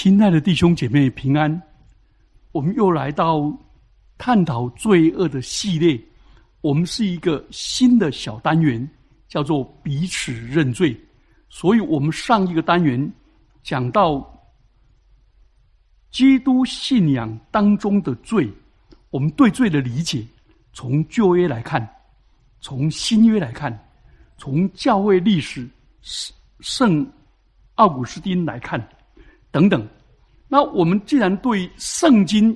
亲爱的弟兄姐妹平安，我们又来到探讨罪恶的系列。我们是一个新的小单元，叫做彼此认罪。所以，我们上一个单元讲到基督信仰当中的罪，我们对罪的理解，从旧约来看，从新约来看，从教会历史圣奥古斯丁来看。等等，那我们既然对圣经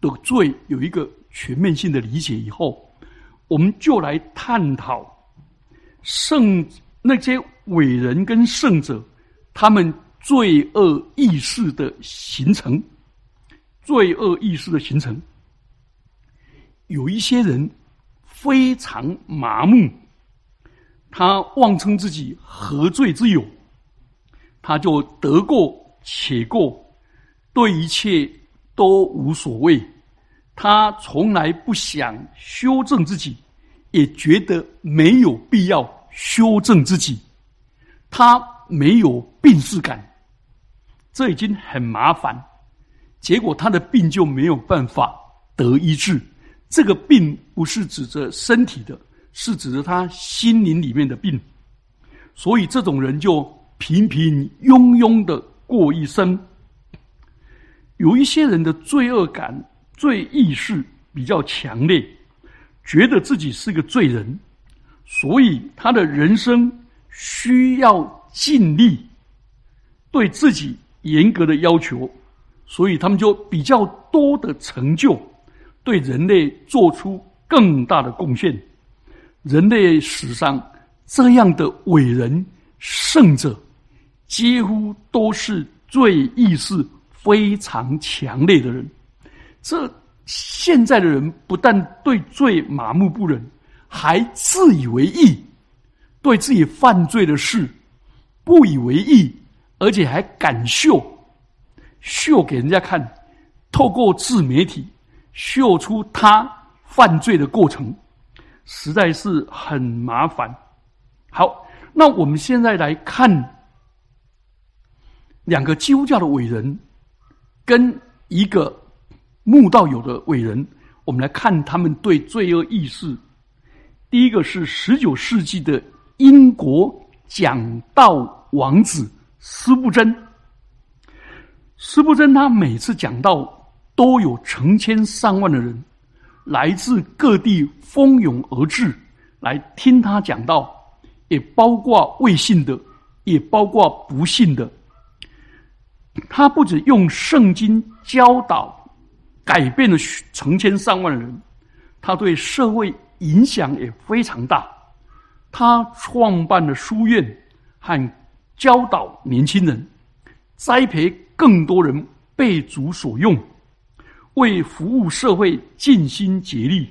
的罪有一个全面性的理解以后，我们就来探讨圣那些伟人跟圣者他们罪恶意识的形成，罪恶意识的形成，有一些人非常麻木，他妄称自己何罪之有，他就得过。且过，对一切都无所谓。他从来不想修正自己，也觉得没有必要修正自己。他没有病逝感，这已经很麻烦。结果他的病就没有办法得医治。这个病不是指着身体的，是指着他心灵里面的病。所以这种人就平平庸庸的。过一生，有一些人的罪恶感、罪意识比较强烈，觉得自己是个罪人，所以他的人生需要尽力对自己严格的要求，所以他们就比较多的成就，对人类做出更大的贡献。人类史上这样的伟人圣者。几乎都是罪意识非常强烈的人。这现在的人不但对罪麻木不仁，还自以为意，对自己犯罪的事不以为意，而且还敢秀，秀给人家看，透过自媒体秀出他犯罪的过程，实在是很麻烦。好，那我们现在来看。两个基督教的伟人，跟一个慕道友的伟人，我们来看他们对罪恶意识。第一个是十九世纪的英国讲道王子斯布真。斯布真他每次讲道，都有成千上万的人来自各地蜂拥而至来听他讲道，也包括未信的，也包括不信的。他不止用圣经教导改变了成千上万人，他对社会影响也非常大。他创办了书院和教导年轻人，栽培更多人被主所用，为服务社会尽心竭力。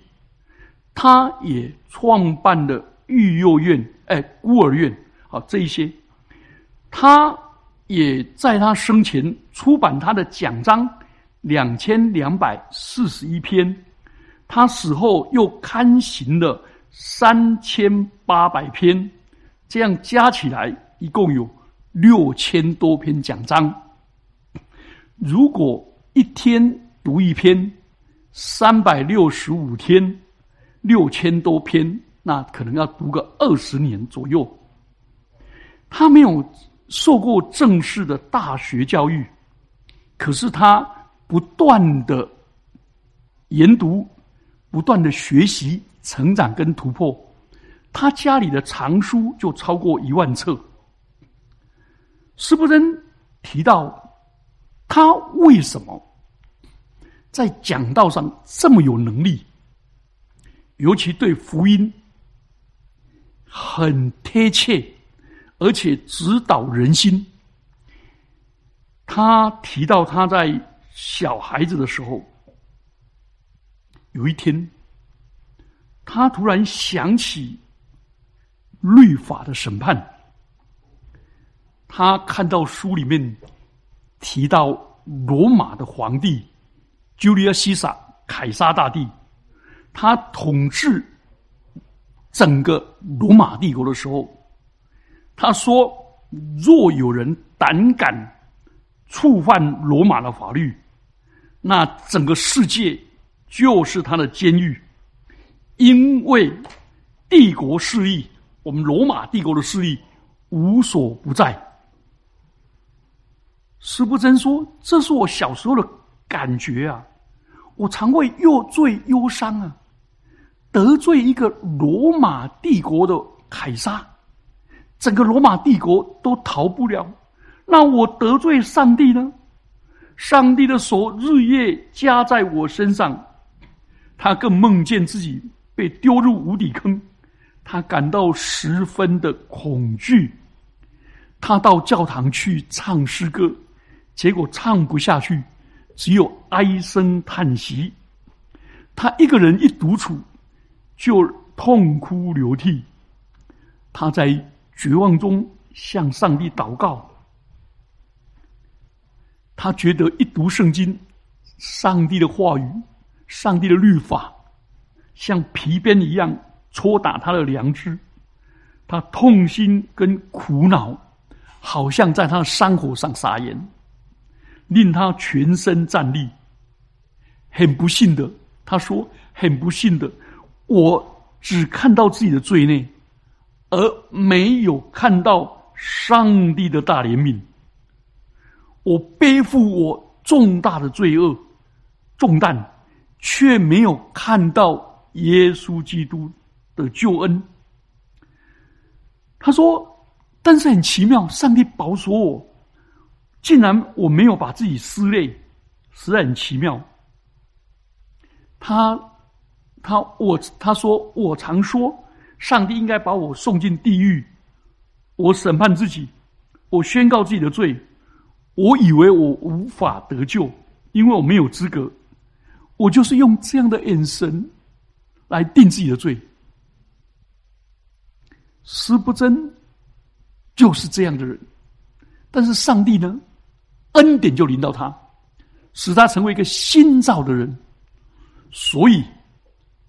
他也创办了育幼院、哎孤儿院，好这一些，他。也在他生前出版他的奖章两千两百四十一篇，他死后又刊行了三千八百篇，这样加起来一共有六千多篇奖章。如果一天读一篇，三百六十五天，六千多篇，那可能要读个二十年左右。他没有。受过正式的大学教育，可是他不断的研读、不断的学习、成长跟突破，他家里的藏书就超过一万册。斯布真提到，他为什么在讲道上这么有能力，尤其对福音很贴切。而且指导人心。他提到他在小孩子的时候，有一天，他突然想起律法的审判。他看到书里面提到罗马的皇帝朱利亚西萨凯撒大帝，他统治整个罗马帝国的时候。他说：“若有人胆敢触犯罗马的法律，那整个世界就是他的监狱，因为帝国势力，我们罗马帝国的势力无所不在。石不真说：“这是我小时候的感觉啊，我常会又罪忧伤啊，得罪一个罗马帝国的凯撒，整个罗马帝国都逃不了。那我得罪上帝呢？上帝的手日夜加在我身上，他更梦见自己被丢入无底坑，他感到十分的恐惧。他到教堂去唱诗歌。”结果唱不下去，只有唉声叹息。他一个人一独处，就痛哭流涕。他在绝望中向上帝祷告。他觉得一读圣经，上帝的话语、上帝的律法，像皮鞭一样戳打他的良知。他痛心跟苦恼，好像在他的伤口上撒盐。令他全身站立。很不幸的，他说：“很不幸的，我只看到自己的罪孽，而没有看到上帝的大怜悯。我背负我重大的罪恶重担，却没有看到耶稣基督的救恩。”他说：“但是很奇妙，上帝保守我。”竟然我没有把自己撕裂，实在很奇妙。他，他，我，他说，我常说，上帝应该把我送进地狱。我审判自己，我宣告自己的罪。我以为我无法得救，因为我没有资格。我就是用这样的眼神来定自己的罪。施不真就是这样的人，但是上帝呢？恩典就临到他，使他成为一个新造的人，所以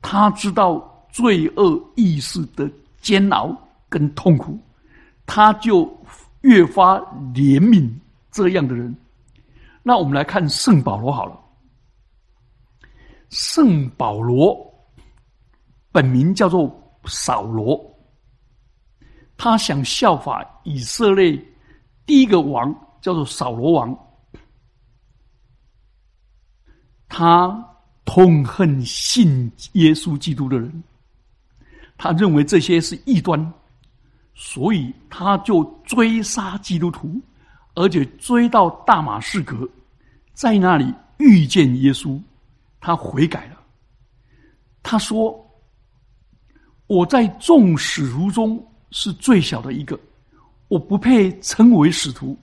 他知道罪恶意识的煎熬跟痛苦，他就越发怜悯这样的人。那我们来看圣保罗好了，圣保罗本名叫做扫罗，他想效法以色列第一个王。叫做扫罗王，他痛恨信耶稣基督的人，他认为这些是异端，所以他就追杀基督徒，而且追到大马士革，在那里遇见耶稣，他悔改了。他说：“我在众使徒中是最小的一个，我不配称为使徒。”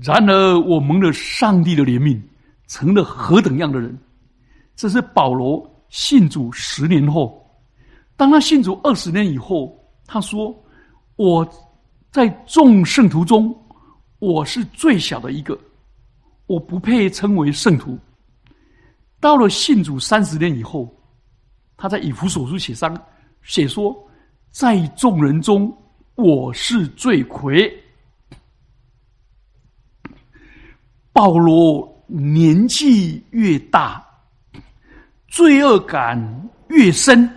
然而，我蒙了上帝的怜悯，成了何等样的人？这是保罗信主十年后，当他信主二十年以后，他说：“我在众圣徒中，我是最小的一个，我不配称为圣徒。”到了信主三十年以后，他在以弗所书写上写说：“在众人中，我是罪魁。”保罗年纪越大，罪恶感越深，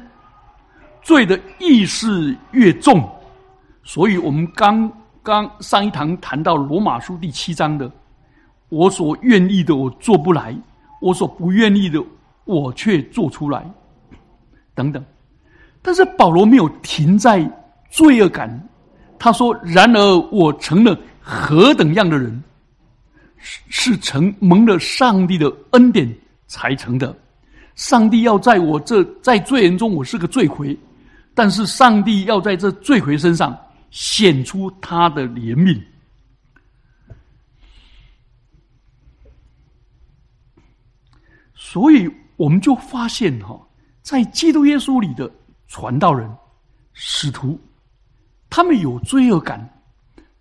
罪的意识越重，所以我们刚刚上一堂谈到罗马书第七章的，我所愿意的我做不来，我所不愿意的我却做出来，等等。但是保罗没有停在罪恶感，他说：“然而我成了何等样的人。”是是成蒙了上帝的恩典才成的。上帝要在我这在罪人中，我是个罪魁，但是上帝要在这罪魁身上显出他的怜悯。所以我们就发现哈，在基督耶稣里的传道人、使徒，他们有罪恶感，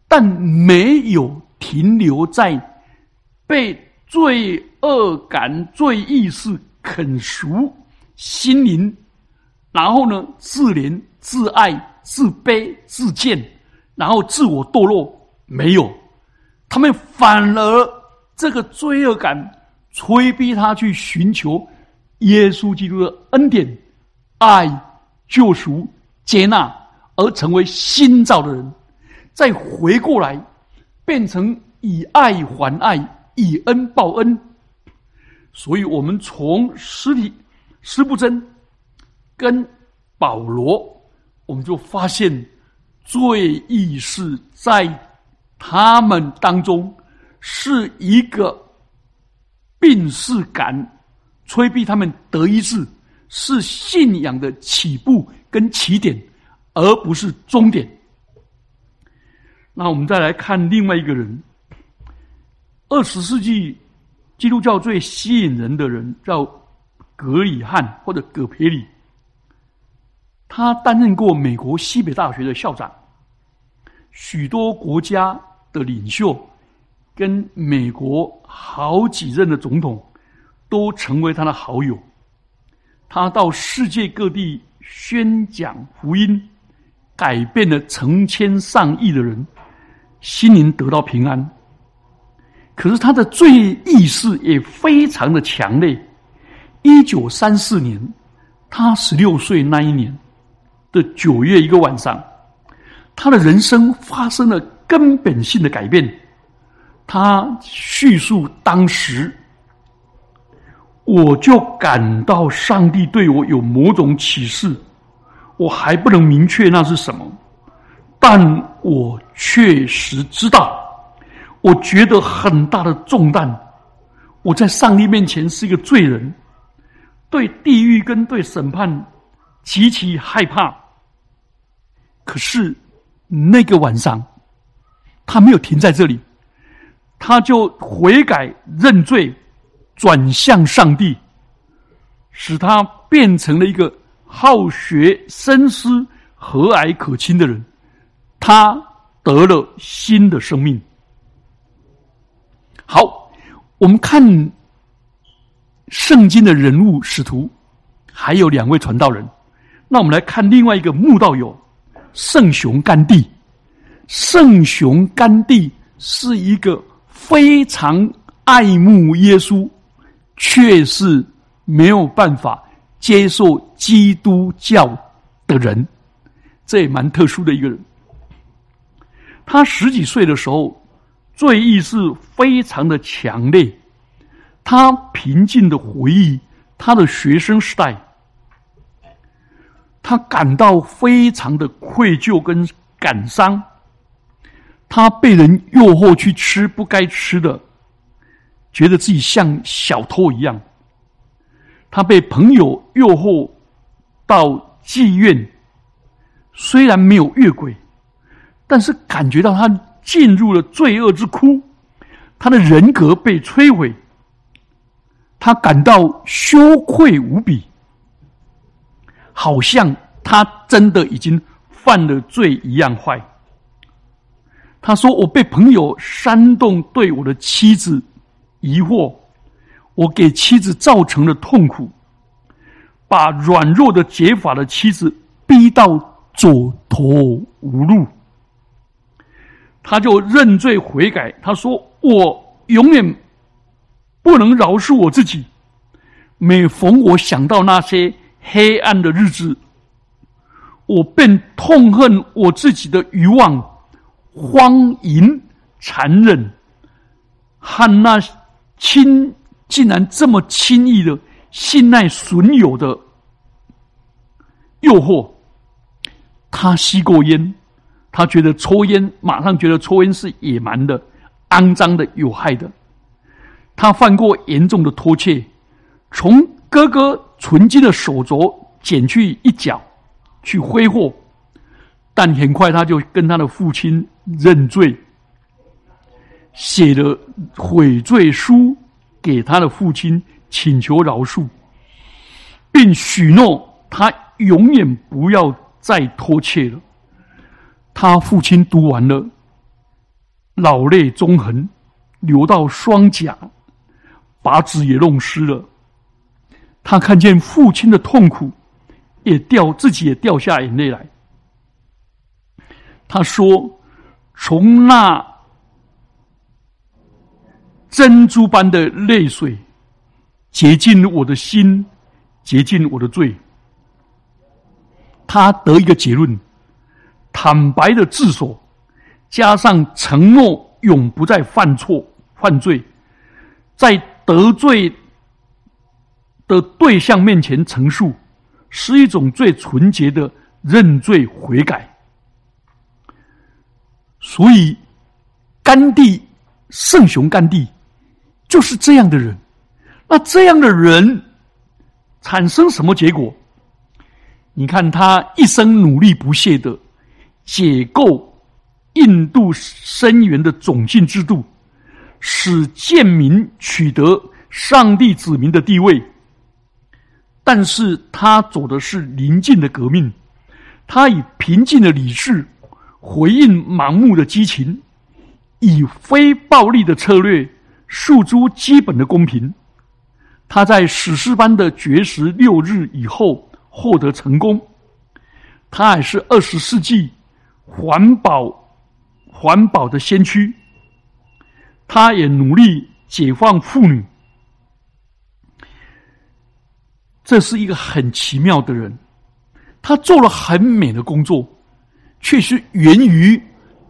但没有停留在。被罪恶感、罪意识啃熟心灵，然后呢，自怜、自爱、自卑、自贱，然后自我堕落，没有，他们反而这个罪恶感催逼他去寻求耶稣基督的恩典、爱、救赎、接纳，而成为新造的人，再回过来变成以爱还爱、以恩报恩。所以，我们从实体施不真跟保罗。我们就发现，罪意识在他们当中是一个病逝感，催逼他们得医治，是信仰的起步跟起点，而不是终点。那我们再来看另外一个人，二十世纪基督教最吸引人的人叫格里汉或者葛培里。他担任过美国西北大学的校长，许多国家的领袖跟美国好几任的总统都成为他的好友。他到世界各地宣讲福音，改变了成千上亿的人心灵得到平安。可是他的罪意识也非常的强烈。一九三四年，他十六岁那一年。的九月一个晚上，他的人生发生了根本性的改变。他叙述当时，我就感到上帝对我有某种启示，我还不能明确那是什么，但我确实知道，我觉得很大的重担。我在上帝面前是一个罪人，对地狱跟对审判极其害怕。可是，那个晚上，他没有停在这里，他就悔改认罪，转向上帝，使他变成了一个好学深思、和蔼可亲的人。他得了新的生命。好，我们看圣经的人物使徒，还有两位传道人。那我们来看另外一个慕道友。圣雄甘地，圣雄甘地是一个非常爱慕耶稣，却是没有办法接受基督教的人，这也蛮特殊的一个人。他十几岁的时候，罪意是非常的强烈。他平静的回忆他的学生时代。他感到非常的愧疚跟感伤，他被人诱惑去吃不该吃的，觉得自己像小偷一样。他被朋友诱惑到妓院，虽然没有越轨，但是感觉到他进入了罪恶之窟，他的人格被摧毁，他感到羞愧无比。好像他真的已经犯了罪一样坏。他说：“我被朋友煽动对我的妻子疑惑，我给妻子造成了痛苦，把软弱的解法的妻子逼到走投无路。”他就认罪悔改。他说：“我永远不能饶恕我自己。每逢我想到那些……”黑暗的日子，我便痛恨我自己的欲望、荒淫、残忍，和那轻竟然这么轻易的信赖损友的诱惑。他吸过烟，他觉得抽烟，马上觉得抽烟是野蛮的、肮脏的、有害的。他犯过严重的偷窃，从哥哥。纯金的手镯剪去一角，去挥霍，但很快他就跟他的父亲认罪，写了悔罪书给他的父亲，请求饶恕，并许诺他永远不要再偷窃了。他父亲读完了，老泪纵横，流到双颊，把纸也弄湿了。他看见父亲的痛苦，也掉自己也掉下眼泪来。他说：“从那珍珠般的泪水，洁净我的心，洁净我的罪。他得一个结论：坦白的自首，加上承诺永不再犯错、犯罪，在得罪的对象面前陈述，是一种最纯洁的认罪悔改。所以，甘地，圣雄甘地。就是这样的人，那这样的人产生什么结果？你看他一生努力不懈的解构印度深源的种姓制度，使贱民取得上帝子民的地位。但是他走的是临近的革命，他以平静的理智回应盲目的激情，以非暴力的策略。诉诸基本的公平，他在史诗般的绝食六日以后获得成功。他还是二十世纪环保环保的先驱。他也努力解放妇女。这是一个很奇妙的人，他做了很美的工作，却是源于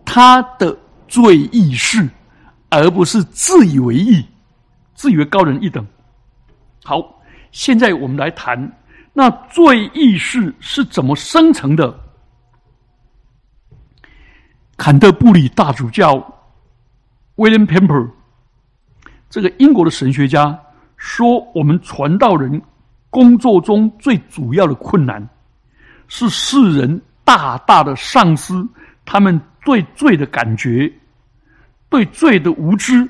他的罪意识。而不是自以为意，自以为高人一等。好，现在我们来谈那罪意识是怎么生成的。坎特布里大主教 William Pemper 这个英国的神学家说：“我们传道人工作中最主要的困难，是世人大大的丧失他们对罪的感觉。”对罪的无知，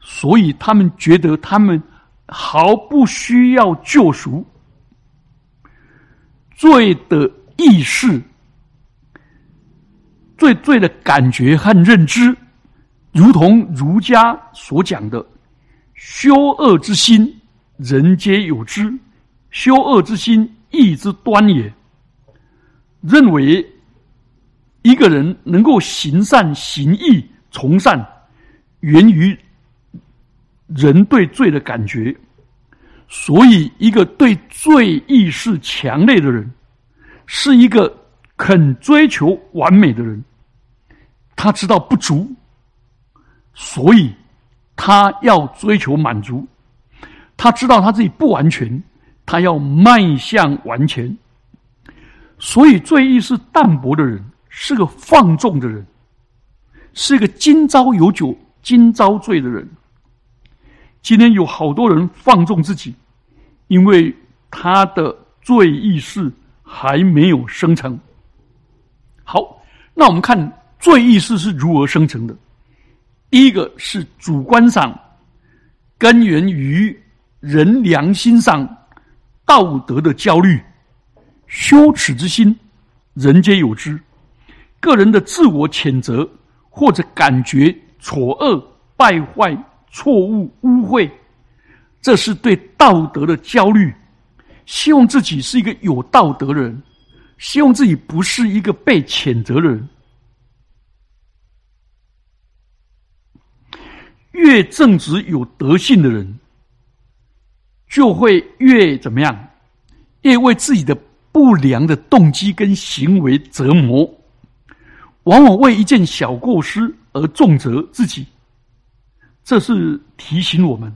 所以他们觉得他们毫不需要救赎。罪的意识、罪罪的感觉和认知，如同儒家所讲的“修恶之心，人皆有之；修恶之心，义之端也。”认为一个人能够行善行义。从善源于人对罪的感觉，所以一个对罪意识强烈的人，是一个肯追求完美的人。他知道不足，所以他要追求满足。他知道他自己不完全，他要迈向完全。所以罪意识淡薄的人，是个放纵的人。是一个今朝有酒今朝醉的人。今天有好多人放纵自己，因为他的罪意识还没有生成。好，那我们看罪意识是如何生成的。第一个是主观上，根源于人良心上道德的焦虑、羞耻之心，人皆有之。个人的自我谴责。或者感觉错恶、败坏、错误、污秽，这是对道德的焦虑。希望自己是一个有道德的人，希望自己不是一个被谴责的人。越正直有德性的人，就会越怎么样？越为自己的不良的动机跟行为折磨。往往为一件小过失而重责自己，这是提醒我们。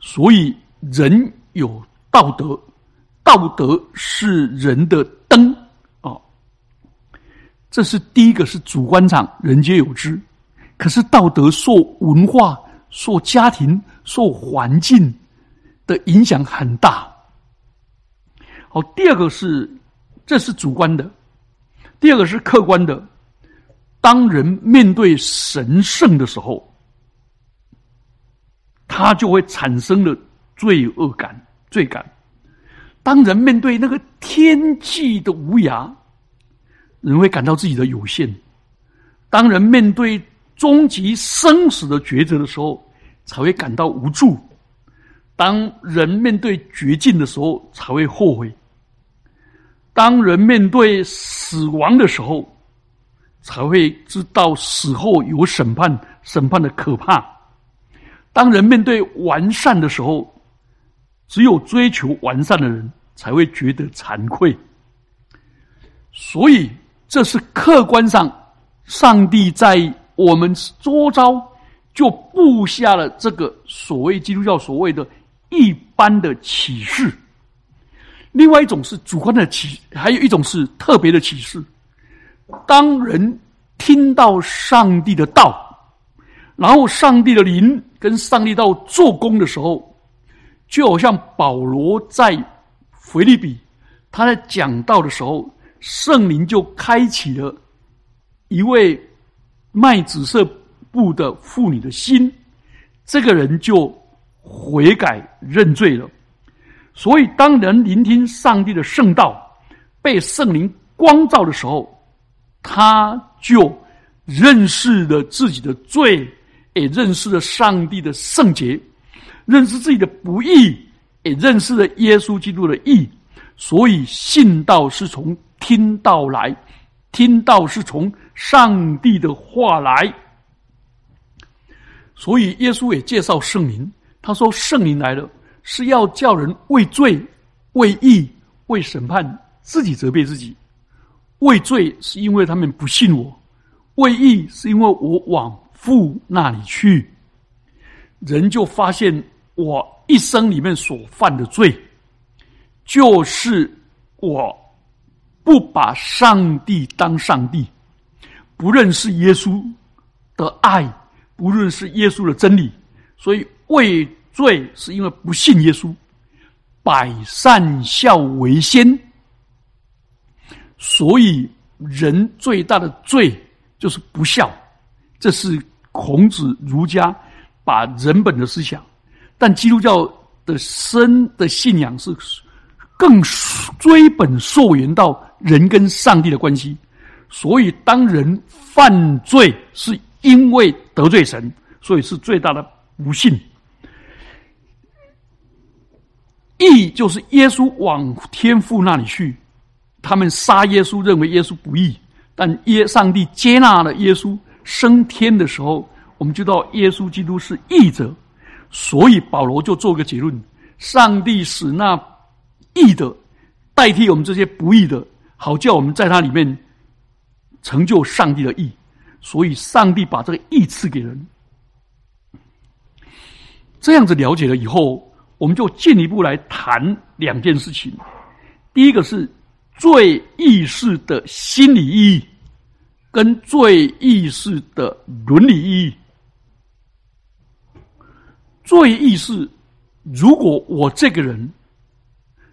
所以，人有道德，道德是人的灯啊。这是第一个，是主观上人皆有之。可是，道德受文化、受家庭、受环境的影响很大。好，第二个是，这是主观的；第二个是客观的。当人面对神圣的时候，他就会产生了罪恶感、罪感。当人面对那个天际的无涯，人会感到自己的有限。当人面对终极生死的抉择的时候，才会感到无助。当人面对绝境的时候，才会后悔。当人面对死亡的时候，才会知道死后有审判，审判的可怕。当人面对完善的时候，只有追求完善的人才会觉得惭愧。所以，这是客观上，上帝在我们周遭就布下了这个所谓基督教所谓的一般的启示。另外一种是主观的启，还有一种是特别的启示。当人听到上帝的道，然后上帝的灵跟上帝道做工的时候，就好像保罗在腓利比他在讲道的时候，圣灵就开启了一位卖紫色布的妇女的心，这个人就悔改认罪了。所以，当人聆听上帝的圣道，被圣灵光照的时候，他就认识了自己的罪，也认识了上帝的圣洁，认识自己的不义，也认识了耶稣基督的义。所以，信道是从听道来，听道是从上帝的话来。所以，耶稣也介绍圣灵，他说：“圣灵来了。”是要叫人为罪、为义、为审判，自己责备自己。为罪是因为他们不信我；为义是因为我往父那里去。人就发现我一生里面所犯的罪，就是我不把上帝当上帝，不认识耶稣的爱，不认识耶稣的真理，所以畏。罪是因为不信耶稣，百善孝为先，所以人最大的罪就是不孝。这是孔子、儒家把人本的思想，但基督教的深的信仰是更追本溯源到人跟上帝的关系。所以，当人犯罪是因为得罪神，所以是最大的不信。义就是耶稣往天父那里去，他们杀耶稣，认为耶稣不义，但耶上帝接纳了耶稣升天的时候，我们知道耶稣基督是义者，所以保罗就做个结论：上帝使那义的代替我们这些不义的，好叫我们在他里面成就上帝的义，所以上帝把这个义赐给人。这样子了解了以后。我们就进一步来谈两件事情。第一个是罪意识的心理意义，跟罪意识的伦理意义。罪意识，如果我这个人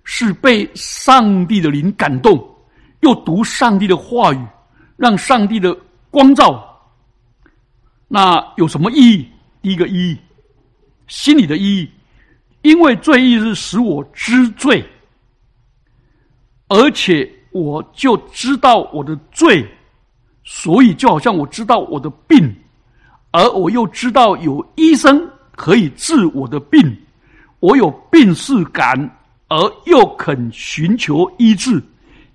是被上帝的灵感动，又读上帝的话语，让上帝的光照，那有什么意义？第一个意义，心理的意义。因为罪意是使我知罪，而且我就知道我的罪，所以就好像我知道我的病，而我又知道有医生可以治我的病，我有病视感，而又肯寻求医治。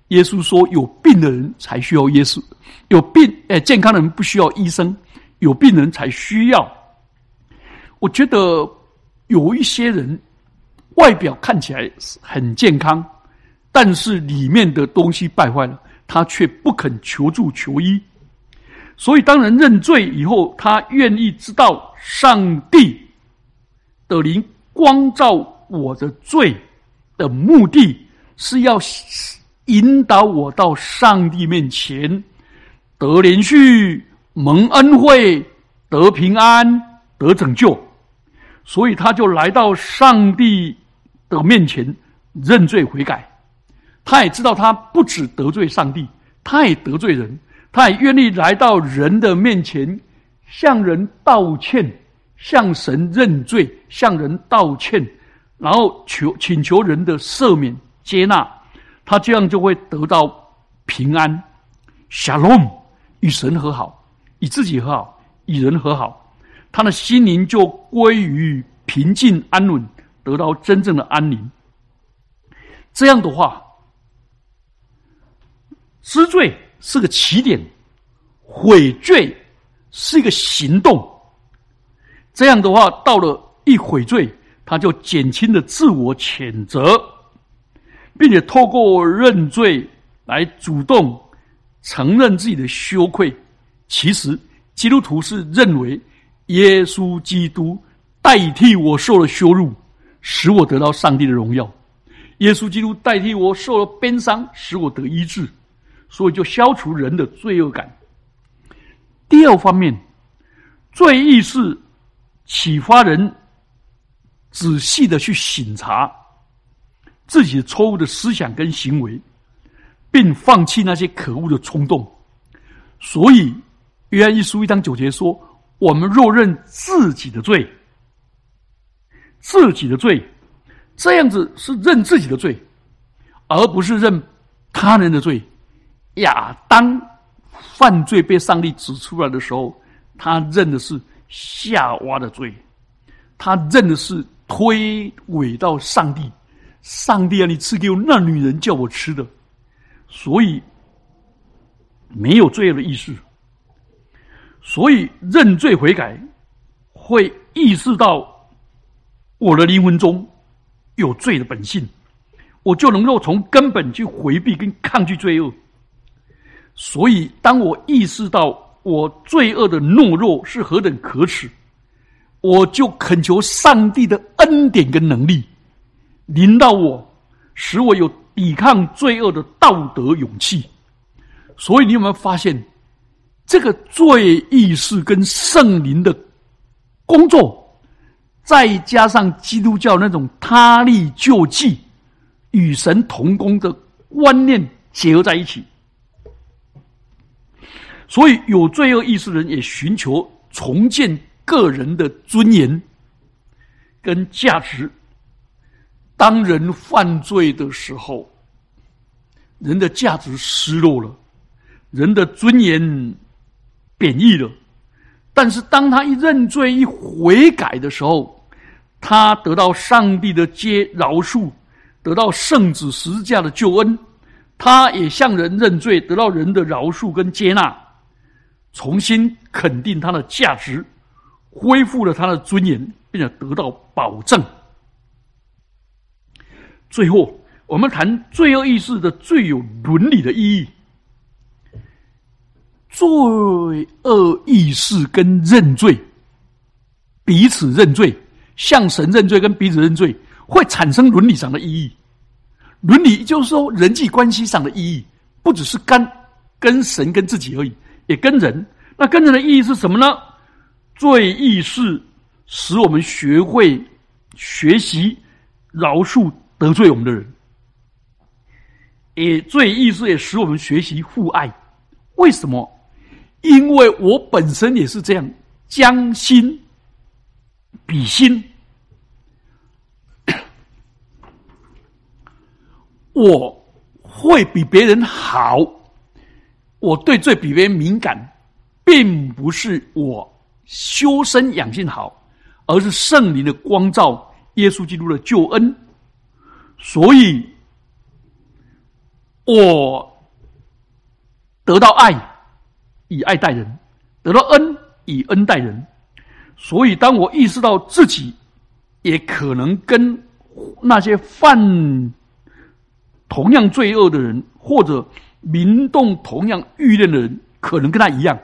耶稣说：“有病的人才需要耶稣，有病哎，健康的人不需要医生，有病人才需要。”我觉得。有一些人外表看起来很健康，但是里面的东西败坏了，他却不肯求助求医。所以，当人认罪以后，他愿意知道上帝的灵光照我的罪的目的是要引导我到上帝面前得连续蒙恩惠、得平安、得拯救。所以他就来到上帝的面前认罪悔改。他也知道他不止得罪上帝，他也得罪人，他也愿意来到人的面前向人道歉，向神认罪，向人道歉，然后求请求人的赦免接纳。他这样就会得到平安，shalom，与神和好，与自己和好，与人和好。他的心灵就归于平静安稳，得到真正的安宁。这样的话，知罪是个起点，悔罪是一个行动。这样的话，到了一悔罪，他就减轻了自我谴责，并且透过认罪来主动承认自己的羞愧。其实，基督徒是认为耶稣基督代替我受了羞辱，使我得到上帝的荣耀。耶稣基督代替我受了鞭伤，使我得医治，所以就消除人的罪恶感。第二方面，罪意是启发人仔细的去审查自己错误的思想跟行为，并放弃那些可恶的冲动。所以，约翰一书一章九节说：“我们若认自己的罪，自己的罪。”这样子是认自己的罪，而不是认他人的罪。亚当犯罪被上帝指出来的时候，他认的是夏娃的罪，他认的是推诿到上帝。上帝啊，你赐给我那女人叫我吃的，所以没有罪恶的意识。所以认罪悔改，会意识到我的灵魂中。有罪的本性，我就能够从根本去回避跟抗拒罪恶。所以，当我意识到我罪恶的懦弱是何等可耻，我就恳求上帝的恩典跟能力临到我，使我有抵抗罪恶的道德勇气。所以，你有没有发现，这个罪意识跟圣灵的工作？再加上基督教那种他力救济、与神同工的观念结合在一起，所以有罪恶意识的人也寻求重建个人的尊严跟价值。当人犯罪的时候，人的价值失落了，人的尊严贬义了。但是当他一认罪、一悔改的时候，他得到上帝的接饶恕，得到圣子十字架的救恩，他也向人认罪，得到人的饶恕跟接纳，重新肯定他的价值，恢复了他的尊严，并且得到保证。最后，我们谈罪恶意识的最有伦理的意义。罪恶意识跟认罪，彼此认罪。向神认罪跟彼此认罪会产生伦理上的意义，伦理就是说人际关系上的意义，不只是跟跟神跟自己而已，也跟人。那跟人的意义是什么呢？罪意是使我们学会学习饶恕得罪我们的人，也罪意识也使我们学习互爱。为什么？因为我本身也是这样将心。比心，我会比别人好。我对罪比别人敏感，并不是我修身养性好，而是圣灵的光照、耶稣基督的救恩。所以，我得到爱，以爱待人；得到恩，以恩待人。所以，当我意识到自己也可能跟那些犯同样罪恶的人，或者民动同样欲念的人，可能跟他一样，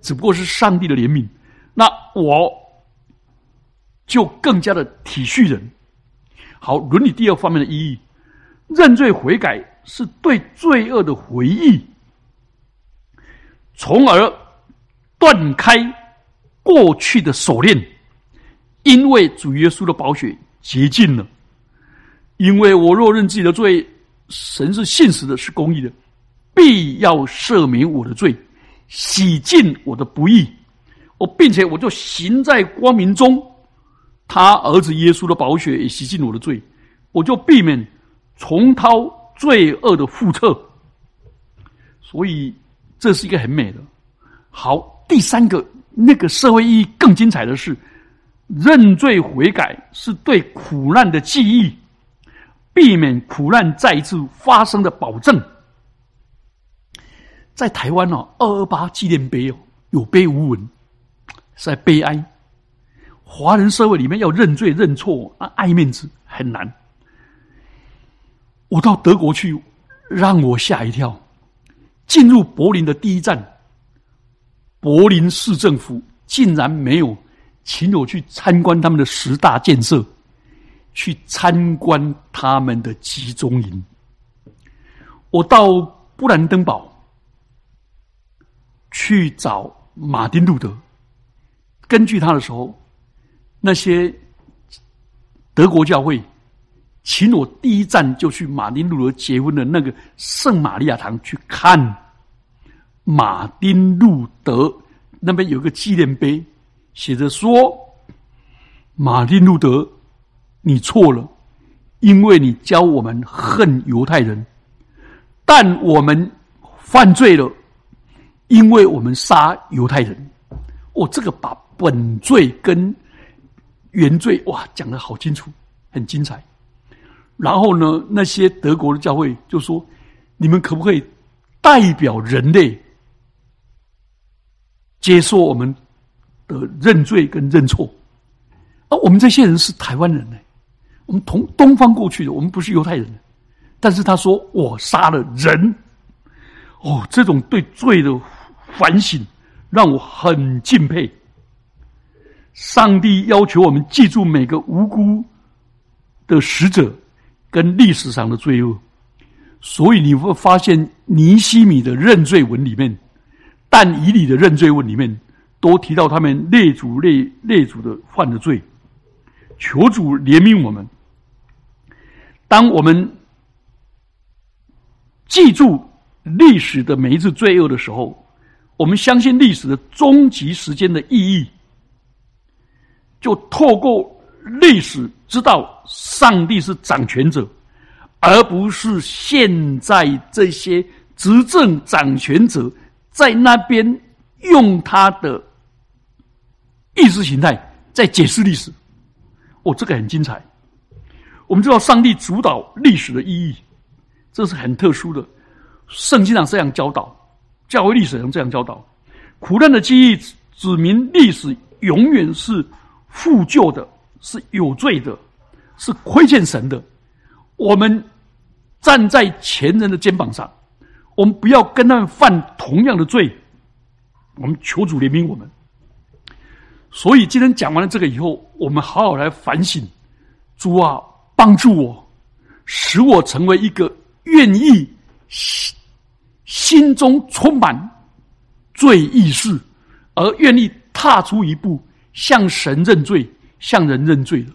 只不过是上帝的怜悯，那我就更加的体恤人。好，伦理第二方面的意义，认罪悔改是对罪恶的回忆，从而断开。过去的锁链，因为主耶稣的宝血洁净了。因为我若认自己的罪，神是信实的，是公义的，必要赦免我的罪，洗净我的不义。我并且我就行在光明中，他儿子耶稣的宝血也洗净我的罪，我就避免重蹈罪恶的覆辙。所以这是一个很美的。好，第三个。那个社会意义更精彩的是，认罪悔改是对苦难的记忆，避免苦难再一次发生的保证。在台湾哦，二二八纪念碑哦，有碑无文，在悲哀。华人社会里面要认罪认错啊，爱面子很难。我到德国去，让我吓一跳。进入柏林的第一站，柏林市政府竟然没有请我去参观他们的十大建设，去参观他们的集中营。我到布兰登堡去找马丁路德，根据他的时候，那些德国教会。请我第一站就去马丁路德结婚的那个圣玛利亚堂去看马丁路德那边有个纪念碑，写着说：“马丁路德，你错了，因为你教我们恨犹太人；但我们犯罪了，因为我们杀犹太人。”我这个把本罪跟原罪哇讲的好清楚，很精彩。然后呢？那些德国的教会就说：“你们可不可以代表人类接受我们的认罪跟认错？”啊，我们这些人是台湾人呢，我们从东方过去的，我们不是犹太人。但是他说：“我杀了人。”哦，这种对罪的反省让我很敬佩。上帝要求我们记住每个无辜的使者。跟历史上的罪恶，所以你会发现尼西米的认罪文里面，但以理的认罪文里面，都提到他们列祖列列祖的犯的罪，求主怜悯我们。当我们记住历史的每一次罪恶的时候，我们相信历史的终极时间的意义，就透过。历史知道上帝是掌权者，而不是现在这些执政掌权者在那边用他的意识形态在解释历史。哦，这个很精彩。我们知道上帝主导历史的意义，这是很特殊的。圣经上这样教导，教会历史上这样教导：苦难的记忆指明历史永远是负旧的。是有罪的，是亏欠神的。我们站在前人的肩膀上，我们不要跟他们犯同样的罪。我们求主怜悯我们。所以今天讲完了这个以后，我们好好来反省。主啊，帮助我，使我成为一个愿意心心中充满罪意识，而愿意踏出一步向神认罪。向人认罪了，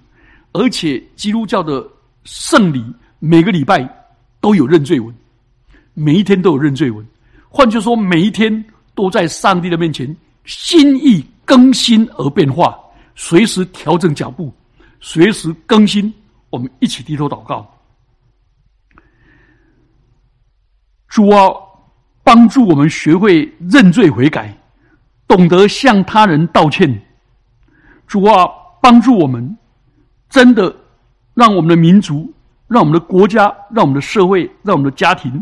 而且基督教的圣礼每个礼拜都有认罪文，每一天都有认罪文。换句话说，每一天都在上帝的面前，心意更新而变化，随时调整脚步，随时更新。我们一起低头祷告，主啊，帮助我们学会认罪悔改，懂得向他人道歉。主啊。帮助我们，真的让我们的民族、让我们的国家、让我们的社会、让我们的家庭，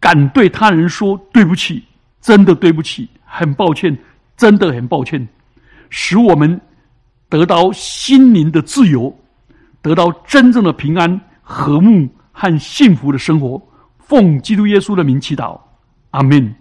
敢对他人说对不起，真的对不起，很抱歉，真的很抱歉，使我们得到心灵的自由，得到真正的平安、和睦和幸福的生活。奉基督耶稣的名祈祷，阿门。